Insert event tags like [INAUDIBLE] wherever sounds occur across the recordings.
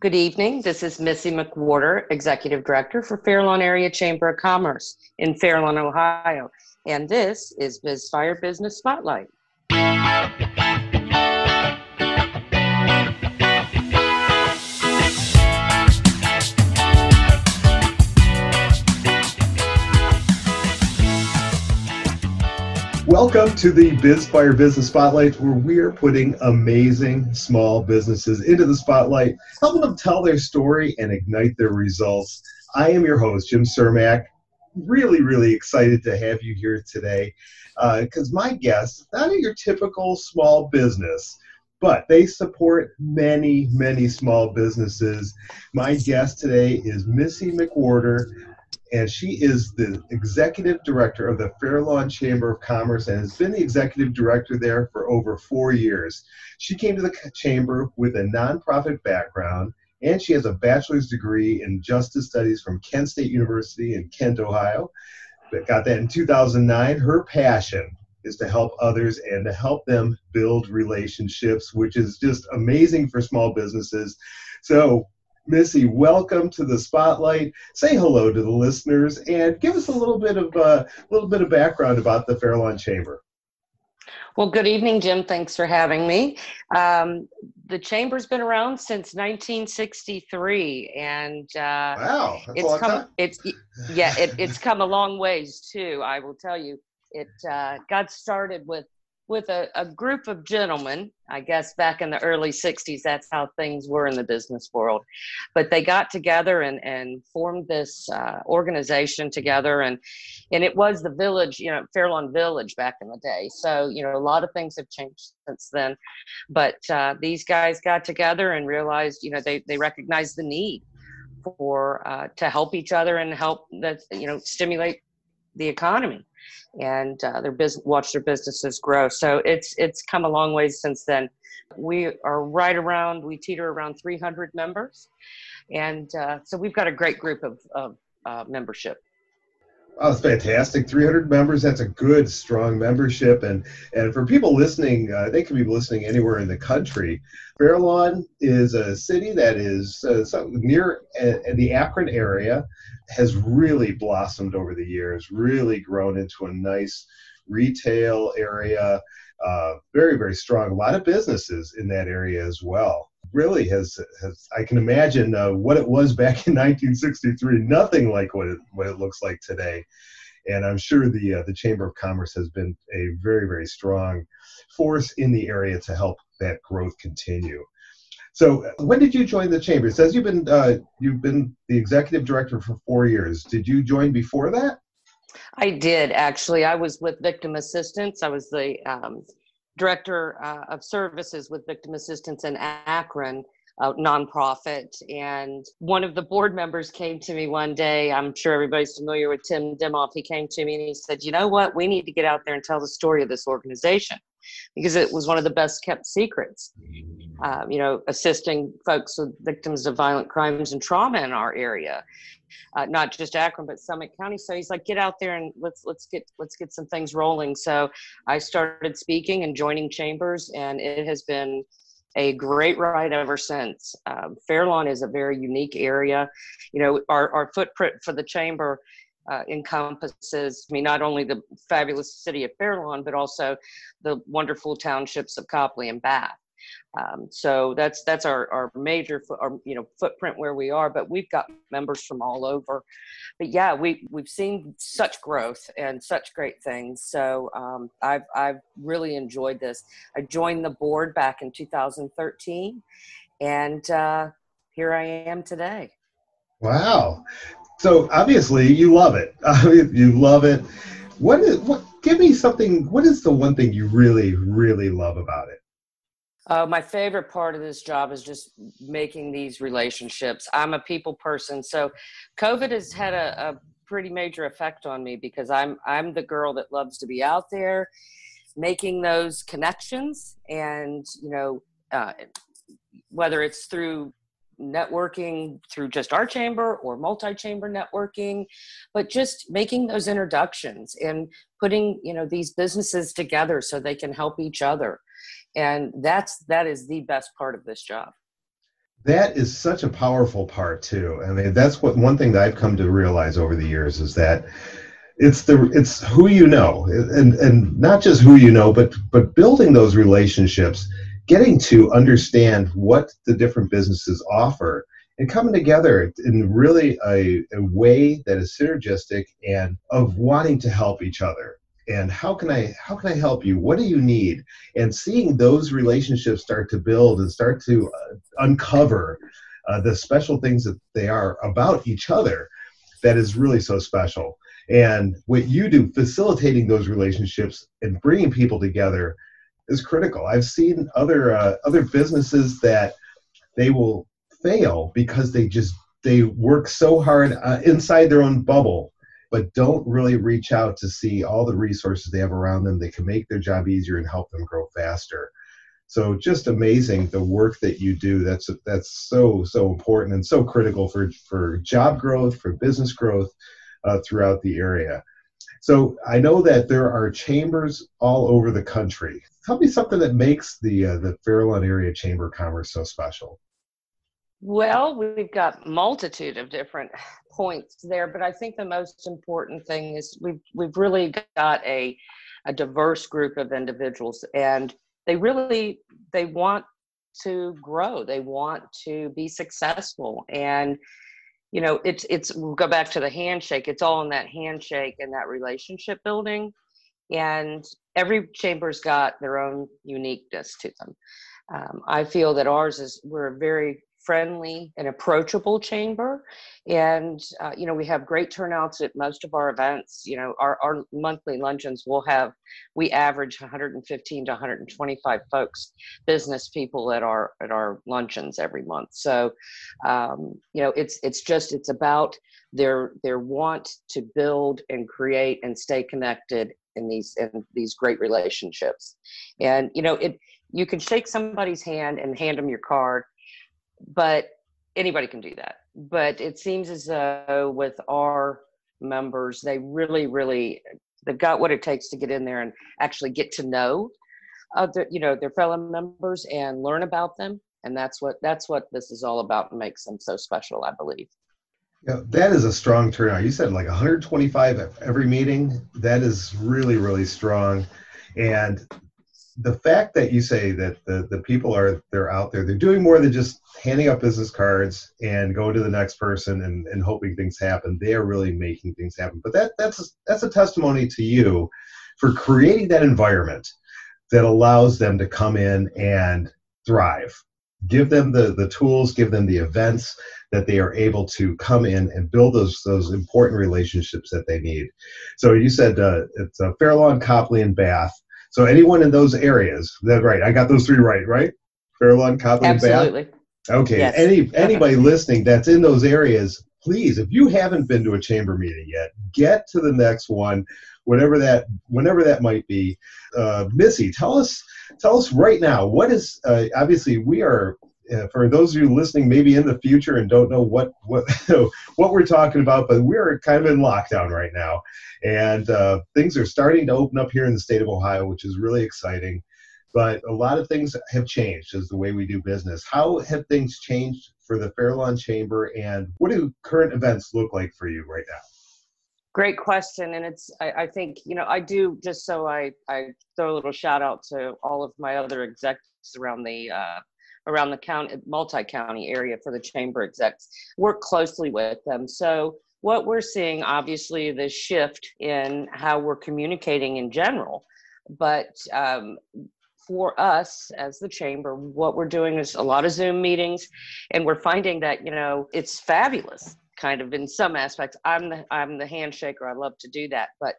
Good evening. This is Missy McWhorter, Executive Director for Fairlawn Area Chamber of Commerce in Fairlawn, Ohio. And this is BizFire Business Spotlight. Welcome to the BizFire Business Spotlight, where we are putting amazing small businesses into the spotlight, helping them tell their story and ignite their results. I am your host, Jim Cermak. Really, really excited to have you here today because uh, my guest, not your typical small business, but they support many, many small businesses. My guest today is Missy McWhorter and she is the executive director of the Fairlawn Chamber of Commerce and has been the executive director there for over four years. She came to the chamber with a nonprofit background, and she has a bachelor's degree in justice studies from Kent State University in Kent, Ohio. Got that in 2009. Her passion is to help others and to help them build relationships, which is just amazing for small businesses. So Missy, welcome to the spotlight. Say hello to the listeners and give us a little bit of a uh, little bit of background about the Fairlawn Chamber. Well, good evening, Jim. Thanks for having me. Um, the chamber's been around since 1963, and uh, wow, it's come. Time. It's yeah, it, it's come a long ways too. I will tell you, it uh, got started with with a, a group of gentlemen, I guess back in the early 60s, that's how things were in the business world. But they got together and, and formed this uh, organization together. And, and it was the village, you know, Fairlawn Village back in the day. So, you know, a lot of things have changed since then. But uh, these guys got together and realized, you know, they, they recognized the need for uh, to help each other and help that, you know, stimulate the economy and uh, their business watch their businesses grow. So it's it's come a long ways since then. We are right around we teeter around 300 members, and uh, so we've got a great group of, of uh, membership. Oh, that's fantastic! 300 members. That's a good, strong membership. And and for people listening, uh, they could be listening anywhere in the country. Fairlawn is a city that is uh, near uh, the Akron area has really blossomed over the years, really grown into a nice retail area. Uh, very, very strong. A lot of businesses in that area as well. Really has, has I can imagine uh, what it was back in [LAUGHS] 1963. Nothing like what it, what it looks like today. And I'm sure the uh, the Chamber of Commerce has been a very, very strong force in the area to help that growth continue. So, when did you join the chamber? It says you've been uh, you've been the executive director for four years. Did you join before that? I did actually. I was with Victim Assistance. I was the um, director uh, of services with Victim Assistance in Akron, a nonprofit. And one of the board members came to me one day. I'm sure everybody's familiar with Tim Dimoff. He came to me and he said, "You know what? We need to get out there and tell the story of this organization." because it was one of the best kept secrets. Um, you know, assisting folks with victims of violent crimes and trauma in our area, uh, not just Akron but Summit County. So he's like, get out there and let's let's get let's get some things rolling. So I started speaking and joining chambers, and it has been a great ride ever since. Um, Fairlawn is a very unique area. You know, our, our footprint for the chamber uh, encompasses I mean not only the fabulous city of Fairlawn, but also the wonderful townships of Copley and Bath. Um, so that's that's our, our major our, you know footprint where we are, but we've got members from all over. But yeah, we we've seen such growth and such great things. So um, I've I've really enjoyed this. I joined the board back in 2013, and uh, here I am today. Wow. So obviously you love it. [LAUGHS] you love it. What is what? Give me something. What is the one thing you really, really love about it? Uh, my favorite part of this job is just making these relationships. I'm a people person, so COVID has had a, a pretty major effect on me because I'm I'm the girl that loves to be out there, making those connections, and you know, uh, whether it's through networking through just our chamber or multi-chamber networking but just making those introductions and putting you know these businesses together so they can help each other and that's that is the best part of this job. That is such a powerful part too. I mean, that's what one thing that I've come to realize over the years is that it's the it's who you know. And and not just who you know but but building those relationships getting to understand what the different businesses offer and coming together in really a, a way that is synergistic and of wanting to help each other and how can i how can i help you? What do you need? And seeing those relationships start to build and start to uh, uncover uh, the special things that they are about each other that is really so special. And what you do, facilitating those relationships and bringing people together, is critical. I've seen other uh, other businesses that they will fail because they just they work so hard uh, inside their own bubble, but don't really reach out to see all the resources they have around them that can make their job easier and help them grow faster. So just amazing the work that you do. That's that's so so important and so critical for for job growth, for business growth uh, throughout the area. So I know that there are chambers all over the country. Tell me something that makes the uh, the Fairlawn Area Chamber of Commerce so special. Well, we've got multitude of different [SIGHS] points there, but I think the most important thing is we've we've really got a a diverse group of individuals, and they really they want to grow. They want to be successful, and you know it's it's we'll go back to the handshake. It's all in that handshake and that relationship building. And every chamber's got their own uniqueness to them. Um, i feel that ours is we're a very friendly and approachable chamber. And uh, you know we have great turnouts at most of our events. You know our, our monthly luncheons will have we average 115 to 125 folks business people at our at our luncheons every month. So um, you know it's it's just it's about their their want to build and create and stay connected in these in these great relationships. And you know it you can shake somebody's hand and hand them your card but anybody can do that. But it seems as though with our members, they really, really they've got what it takes to get in there and actually get to know other, you know, their fellow members and learn about them. And that's what that's what this is all about and makes them so special, I believe. Yeah, that is a strong turnout. You said like 125 at every meeting. That is really, really strong. And the fact that you say that the, the people are they're out there they're doing more than just handing out business cards and going to the next person and, and hoping things happen. They are really making things happen. But that that's a, that's a testimony to you for creating that environment that allows them to come in and thrive. Give them the the tools give them the events that they are able to come in and build those those important relationships that they need. So you said uh, it's a fairlawn copley and bath so anyone in those areas, that right? I got those three right, right? Fairlawn, Copley, Absolutely. Bath. Okay. Yes. Any anybody listening that's in those areas, please, if you haven't been to a chamber meeting yet, get to the next one, whatever that whenever that might be. Uh, Missy, tell us tell us right now what is uh, obviously we are uh, for those of you listening maybe in the future and don't know what what [LAUGHS] what we're talking about but we're kind of in lockdown right now. And uh, things are starting to open up here in the state of ohio which is really exciting. But a lot of things have changed as the way we do business. How have things changed for the fairlawn chamber and what do current events look like for you right now? Great question, and it's I, I, think you know I do just so I I throw a little shout out to all of my other execs around the uh, around the county, multi-county area for the chamber execs, work closely with them. So what we're seeing, obviously, the shift in how we're communicating in general, but um, for us as the chamber, what we're doing is a lot of Zoom meetings, and we're finding that you know it's fabulous, kind of in some aspects. I'm the I'm the handshaker. I love to do that, but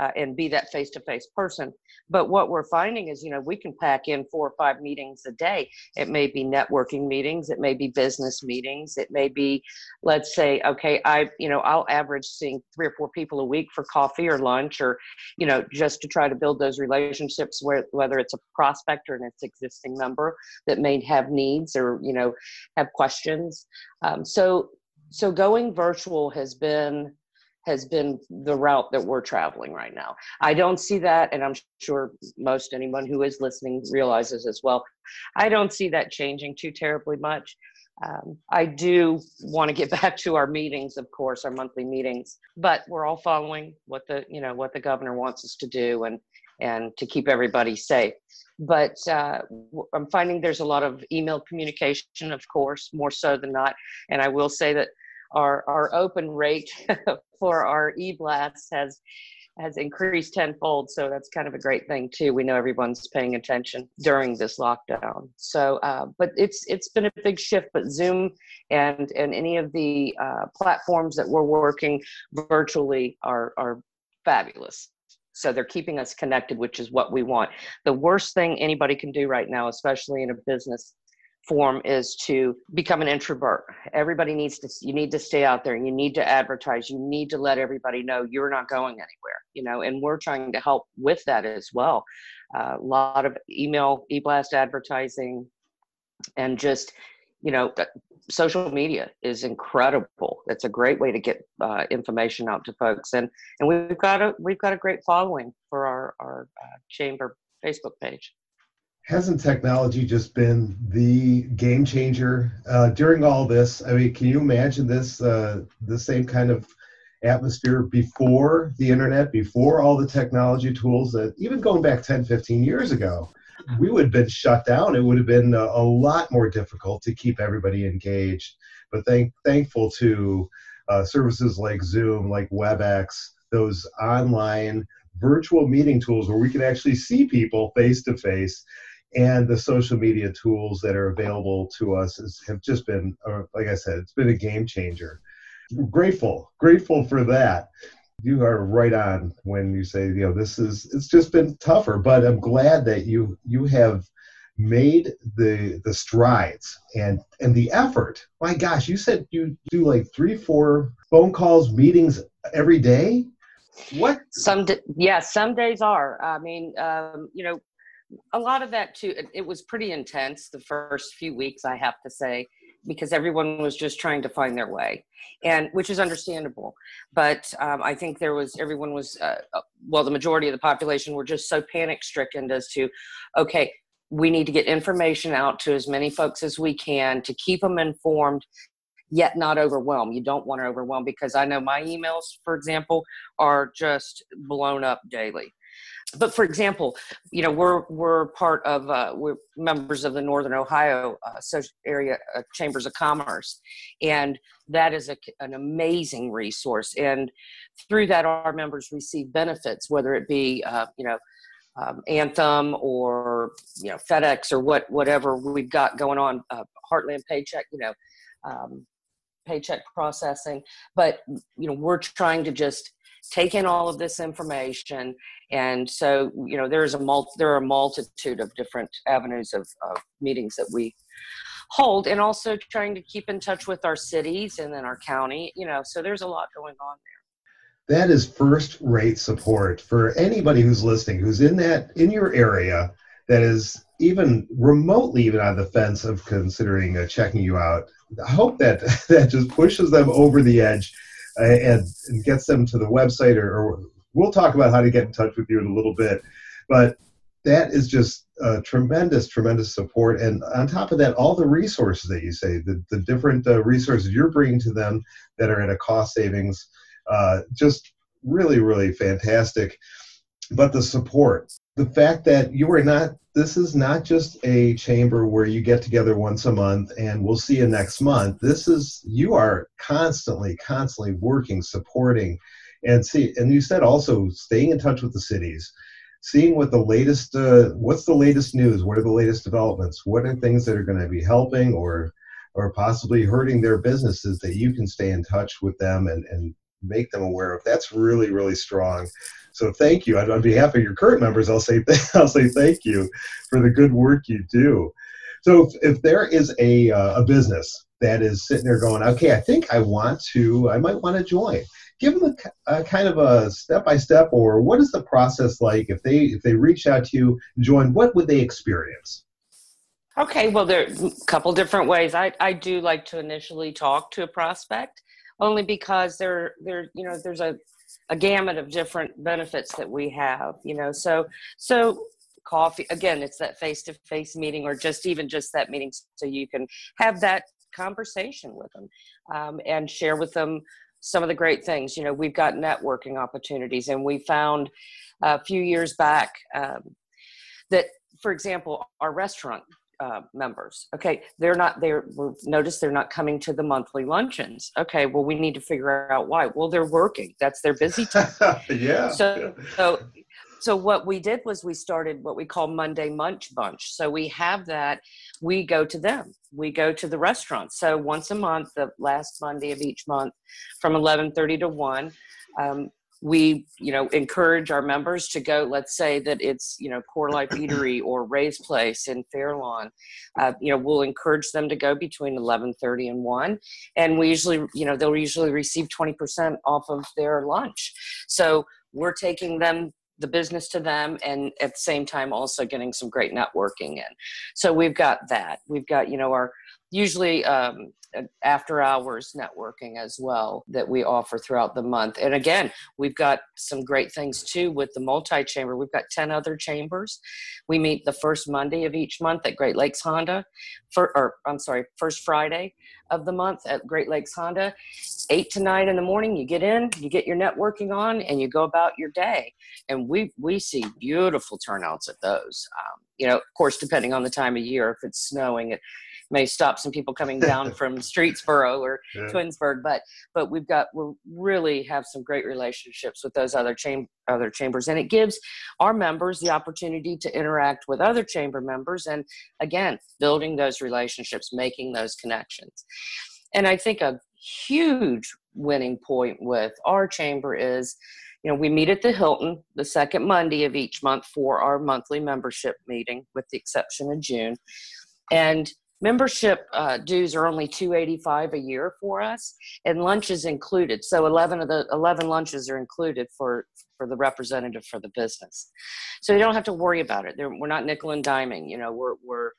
uh, and be that face to face person. But what we're finding is, you know, we can pack in four or five meetings a day. It may be networking meetings, it may be business meetings, it may be, let's say, okay, I, you know, I'll average seeing three or four people a week for coffee or lunch or, you know, just to try to build those relationships where whether it's a prospect or an existing member that may have needs or, you know, have questions. Um, so, so going virtual has been has been the route that we're traveling right now. I don't see that, and I'm sure most anyone who is listening realizes as well. I don't see that changing too terribly much. um, I do want to get [LAUGHS] back to our meetings, of course, our monthly meetings, but we're all following what the you know what the governor wants us to do and and to keep everybody safe. But uh, I'm finding there's a lot of email communication, of course, more so than not. And I will say that our our open rate [LAUGHS] for our e-blasts has has increased tenfold. So that's kind of a great thing too. We know everyone's paying attention during this lockdown. So, uh, but it's it's been a big shift. But Zoom and and any of the uh, platforms that we're working virtually are are fabulous. So they're keeping us connected, which is what we want. The worst thing anybody can do right now, especially in a business form is to become an introvert. Everybody needs to you need to stay out there. You need to advertise. You need to let everybody know you're not going anywhere you know and we're trying to help with that as well. Uh, a lot of email e-blast advertising and just you know social media is incredible. It's a great way to get uh, information out to folks. And and we've got a we've got a great following for our our uh, chamber facebook page hasn't technology just been the game changer uh, during all this? I mean, can you imagine this uh, the same kind of atmosphere before the internet, before all the technology tools that even going back 10, 15 years ago, we would have been shut down. It would have been a, a lot more difficult to keep everybody engaged. But thank, thankful to uh, services like Zoom, like WebEx, those online virtual meeting tools where we can actually see people face to face and the social media tools that are available to us is, have just been, uh, like I said, it's been a game changer. Grateful, grateful for that. You are right on when you say, you know, this is it's just been tougher, but I'm glad that you you have made the the strides and and the effort. My gosh, you said you do like three, four phone calls, meetings every day. What? Some, yeah, some days are. I mean, um, you know, a lot of that too it, was pretty intense the first few weeks i have to say because everyone was just trying to find their way and which is understandable but um, i think there was everyone was uh, uh well the majority of the population were just so panic stricken as to okay we need to get information out to as many folks as we can to keep them informed yet not overwhelm. You don't want to overwhelm because i know my emails for example are just blown up daily but for example, you know, we're we're part of uh, we're members of the Northern Ohio uh, area uh, Chambers of Commerce, and that is a, an amazing resource. And through that, our members receive benefits, whether it be uh, you know um, Anthem or you know FedEx or what whatever we've got going on, uh, Heartland Paycheck, you know. Um, paycheck processing but you know we're trying to just take in all of this information. And so you know there's a mul- there are a multitude of different avenues of, of meetings that we hold and also trying to keep in touch with our cities and then our county you know so there's a lot going on there. That is first rate support for anybody who's listening who's in that in your area that is even remotely even on the fence of considering uh, checking you out. I hope that [LAUGHS] that just pushes them over the edge and, and, gets them to the website or, or, we'll talk about how to get in touch with you in a little bit but that is just tremendous tremendous support. And on top of that all the resources that you say the, the different uh, resources you're bringing to them that are at a cost savings uh, just really really fantastic. But the support the fact that you are not this is not just a chamber where you get together once a month and we'll see you next month. This is you are constantly constantly working supporting and see and you said also staying in touch with the cities seeing what the latest uh, what's the latest news? What are the latest developments? What are things that are going to be helping or or possibly hurting their businesses that you can stay in touch with them and, and make them aware of that's really really strong so thank you. On behalf of your current members, I'll say [LAUGHS] I'll say thank you for the good work you do. So if, if there is a uh, a business that is sitting there going, okay, I think I want to, I might want to join. Give them a, a kind of a step by step, or what is the process like if they if they reach out to you, join? What would they experience? Okay, well, there are a couple different ways. I, I do like to initially talk to a prospect, only because there there you know there's a a gamut of different benefits that we have you know so so coffee again it's that face to face meeting or just even just that meeting so you can have that conversation with them um, and share with them some of the great things. You know, we've got networking opportunities, and we found a few years back um, that, for example, our restaurant uh, members. Okay, they're not there. Notice they're not coming to the monthly luncheons. Okay, well, we need to figure out why. Well, they're working. That's their busy time. [LAUGHS] yeah. So, so, so what we did was we started what we call Monday Munch Bunch. So we have that. We go to them. We go to the restaurant. So once a month, the last Monday of each month, from eleven thirty to one. Um, we you know encourage our members to go let's say that it's you know CoreLife eatery or ray's place in fairlawn uh, you know we'll encourage them to go between 11.30 and 1 and we usually you know they'll usually receive 20% off of their lunch. So we're taking them the business to them and at the same time also getting some great networking in. So we've got that. We've got you know our usually um, after hours networking as well that we offer throughout the month. And again, we've got some great things too with the multi chamber. We've got 10 other chambers. We meet the first Monday of each month at Great Lakes Honda, for, or I'm sorry, first Friday of the month at Great Lakes Honda. Eight to nine in the morning, you get in, you get your networking on, and you go about your day. And we we see beautiful turnouts at those. Um, you know, of course, depending on the time of year, if it's snowing, it may stop some people coming down [LAUGHS] from Streetsboro or yeah. Twinsburg, but but we've got we really have some great relationships with those other chamber other chambers, and it gives our members the opportunity to interact with other chamber members, and again, building those relationships, making those connections. And I think a huge winning point with our chamber is you know, we meet at the Hilton the second Monday of each month for our monthly membership meeting, with the exception of June. And membership uh, dues are only 285 a year for us and lunch is included. So 11 of the 11 lunches are included for for the representative for the business. So you don't have to worry about it. They're, we're not nickel and diming you know we're we're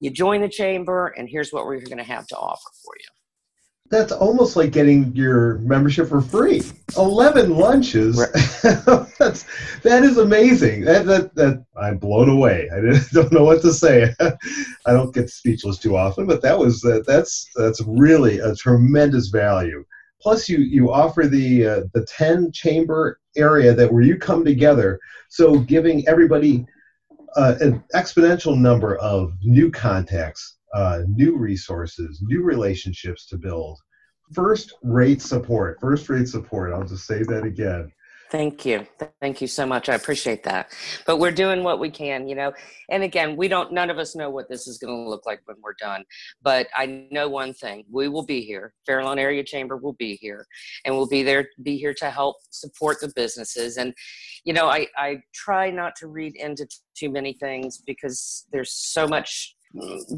you join the chamber and here's what we're going to have to offer for you that's almost like getting your membership for free. Eleven lunches. Right. [LAUGHS] that's that is amazing. That, that that I'm blown away. I [LAUGHS] don't know what to say. [LAUGHS] I don't get speechless too often, but that was that. That's that's really a tremendous value. Plus, you you offer the uh, the ten chamber area that where you come together. So giving everybody uh, an exponential number of new contacts uh, new resources, new relationships to build. First rate support, first rate support. I'll just say that again. Thank you. Thank you so much. I appreciate that. But we're doing what we can, you know. And again, we don't, none of us know what this is going to look like when we're done. But I know one thing we will be here. Fairlawn Area Chamber will be here. And we'll be there, be here to help support the businesses. And, you know, I, I try not to read into too many things because there's so much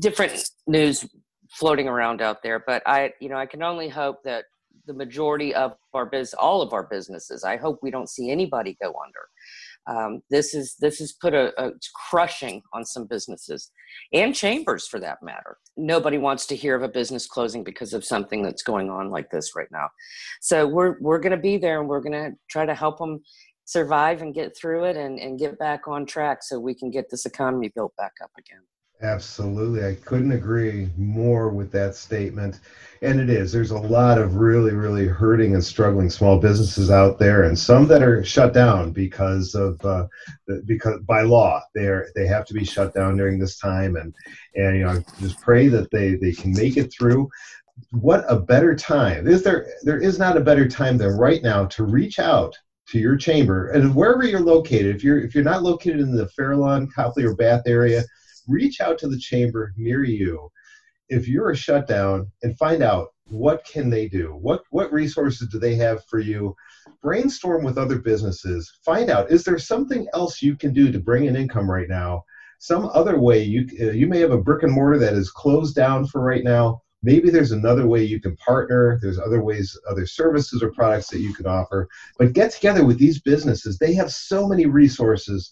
different news floating around out there but i you know i can only hope that the majority of our biz all of our businesses i hope we don't see anybody go under. Um, this is this has put a, a crushing on some businesses and chambers for that matter. Nobody wants to hear of a business closing because of something that's going on like this right now. So we're we're going to be there and we're going to try to help them survive and get through it and, and get back on track so we can get this economy built back up again Absolutely. I couldn't agree more with that statement. And it is. There's a lot of really, really hurting and struggling small businesses out there, and some that are shut down because of uh, because by law they're they have to be shut down during this time. And and you know just pray that they they can make it through. What a better time is there? There is not a better time than right now to reach out to your chamber and wherever you're located. If you're if you're not located in the Fairlawn, Copley, or Bath area reach out to the chamber near you if you're a shutdown and find out what can they do? What what resources do they have for you? Brainstorm with other businesses. Find out is there something else you can do to bring in income right now? Some other way you uh, you may have a brick and mortar that is closed down for right now. Maybe there's another way you can partner. There's other ways other services or products that you can offer. But get together with these businesses. They have so many resources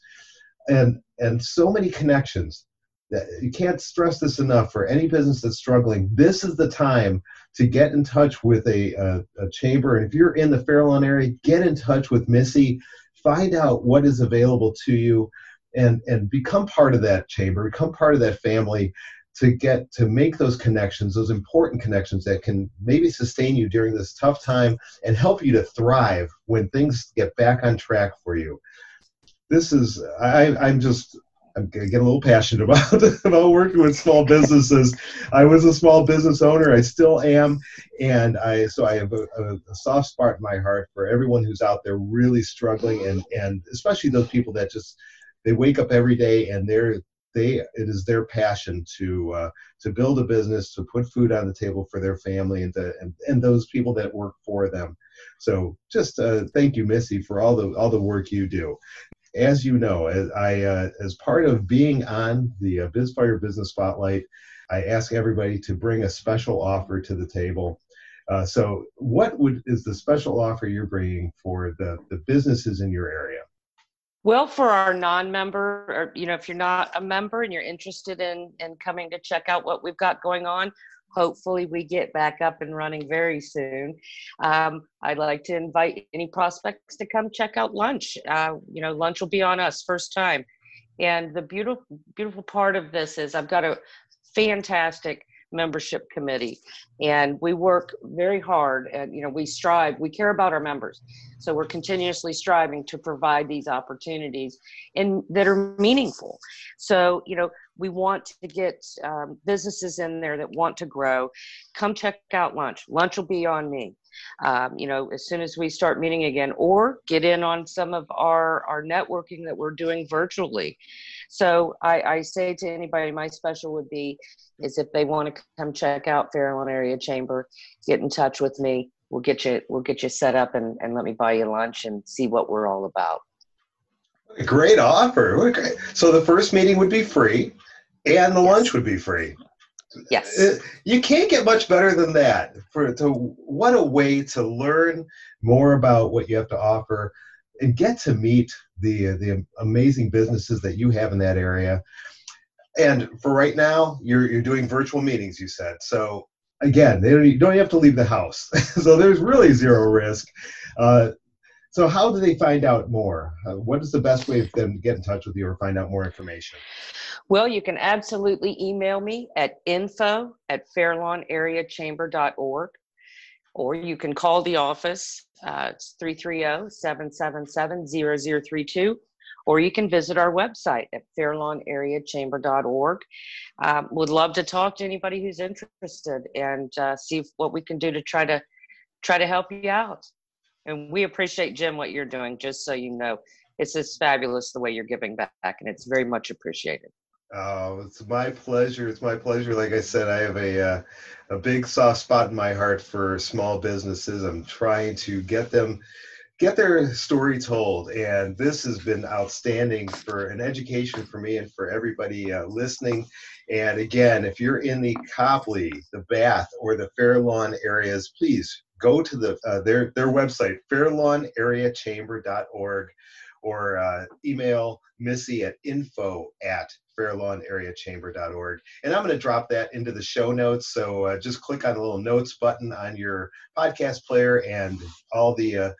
and and so many connections you can't stress this enough for any business that's struggling. This is the time to get in touch with a, a, a chamber. If you're in the Fairlawn area, get in touch with Missy. Find out what is available to you and, and become part of that chamber, become part of that family. to get to make those connections, those important connections that can maybe sustain you during this tough time and help you to thrive when things get back on track for you. This is I, I'm just I'm getting a little passionate [LAUGHS] about about working with small businesses. I was a small business owner. I still am, and I so I have a, a, a, soft spot in my heart for everyone who's out there really struggling, and and especially those people that just they wake up every day and they're they it is their passion to uh, to build a business to put food on the table for their family and to, and, and those people that work for them so just uh, thank you missy for all the all the work you do as you know as i uh, as part of being on the uh, bizfire business spotlight i ask everybody to bring a special offer to the table. Uh, so what would is the special offer you're bringing for the the businesses in your area? Well, for our non-member, or you know, if you're not a member and you're interested in in coming to check out what we've got going on, hopefully we get back up and running very soon. Um, I'd like to invite any prospects to come check out lunch. Uh, you know, lunch will be on us first time. And the beautiful beautiful part of this is I've got a fantastic membership committee. And we work very hard and you know we strive we care about our members. So we're continuously striving to provide these opportunities and that are meaningful. So you know we want to get um, businesses in there that want to grow. Come check out lunch. Lunch will be on me. Um, you know as soon as we start meeting again or get in on some of our our networking that we're doing virtually so I, I say to anybody, my special would be is if they want to come check out Fairlawn Area Chamber, get in touch with me. We'll get you we'll get you set up and, and let me buy you lunch and see what we're all about. Great offer. Okay. So the first meeting would be free and the yes. lunch would be free. Yes. Uh, you can't get much better than that. For to what a way to learn more about what you have to offer and get to meet the the amazing businesses that you have in that area. And for right now, you're you're doing virtual meetings. You said so. Again, they don't, you don't have to leave the house, [LAUGHS] so there's really zero risk. Uh, so, how do they find out more? Uh, what is the best way for them to get in touch with you or find out more information? Well, you can absolutely email me at info at fairlawnareachamber.org or you can call the office. Uh, it's 330 777 0032 or you can visit our website at fairlawnareachamber.org. Um, would love to talk to anybody who's interested and uh, see what we can do to try to try to help you out. And we appreciate Jim what you're doing. Just so you know, it's just fabulous the way you're giving back, and it's very much appreciated. Oh, it's my pleasure. It's my pleasure. Like I said, I have a uh, a big soft spot in my heart for small businesses. I'm trying to get them get their story told, and this has been outstanding for an education for me and for everybody uh, listening. And again, if you're in the Copley, the Bath, or the Fairlawn areas, please go to the uh, their their website, fairlawnareachamber.org, or uh, email Missy at info at fairlawnareachamber.org. And I'm going to drop that into the show notes. So uh, just click on the little notes button on your podcast player and all the uh,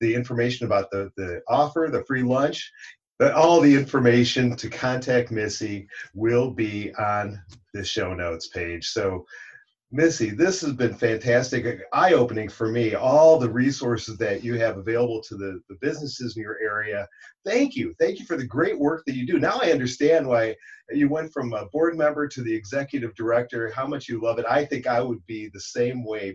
the information about the, the offer, the free lunch, but all the information to contact Missy will be on the show notes page. So Missy, this has been fantastic, uh, eye opening for me. All the resources that you have available to the, the businesses in your area. Thank you. Thank you for the great work that you do. Now I understand why you went from a board member to the executive director, how much you love it. I think I would be the same way.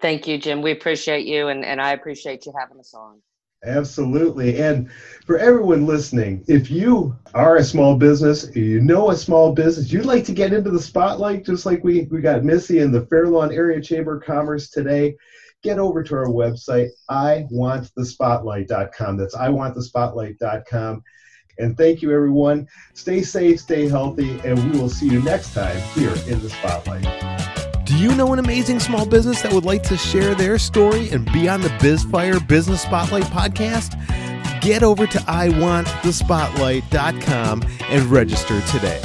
Thank you, Jim. We appreciate you, and, and I appreciate you having us on. Absolutely. And for everyone listening, if you are a small business, you know a small business, you'd like to get into the spotlight, just like we, we got Missy in the Fairlawn Area Chamber of Commerce today, get over to our website, iwantthespotlight.com. That's iwantthespotlight.com. And thank you, everyone. Stay safe, stay healthy, and we will see you next time here in the Spotlight. Do you know an amazing small business that would like to share their story and be on the BizFire Business Spotlight podcast? Get over to iwantthespotlight.com and register today.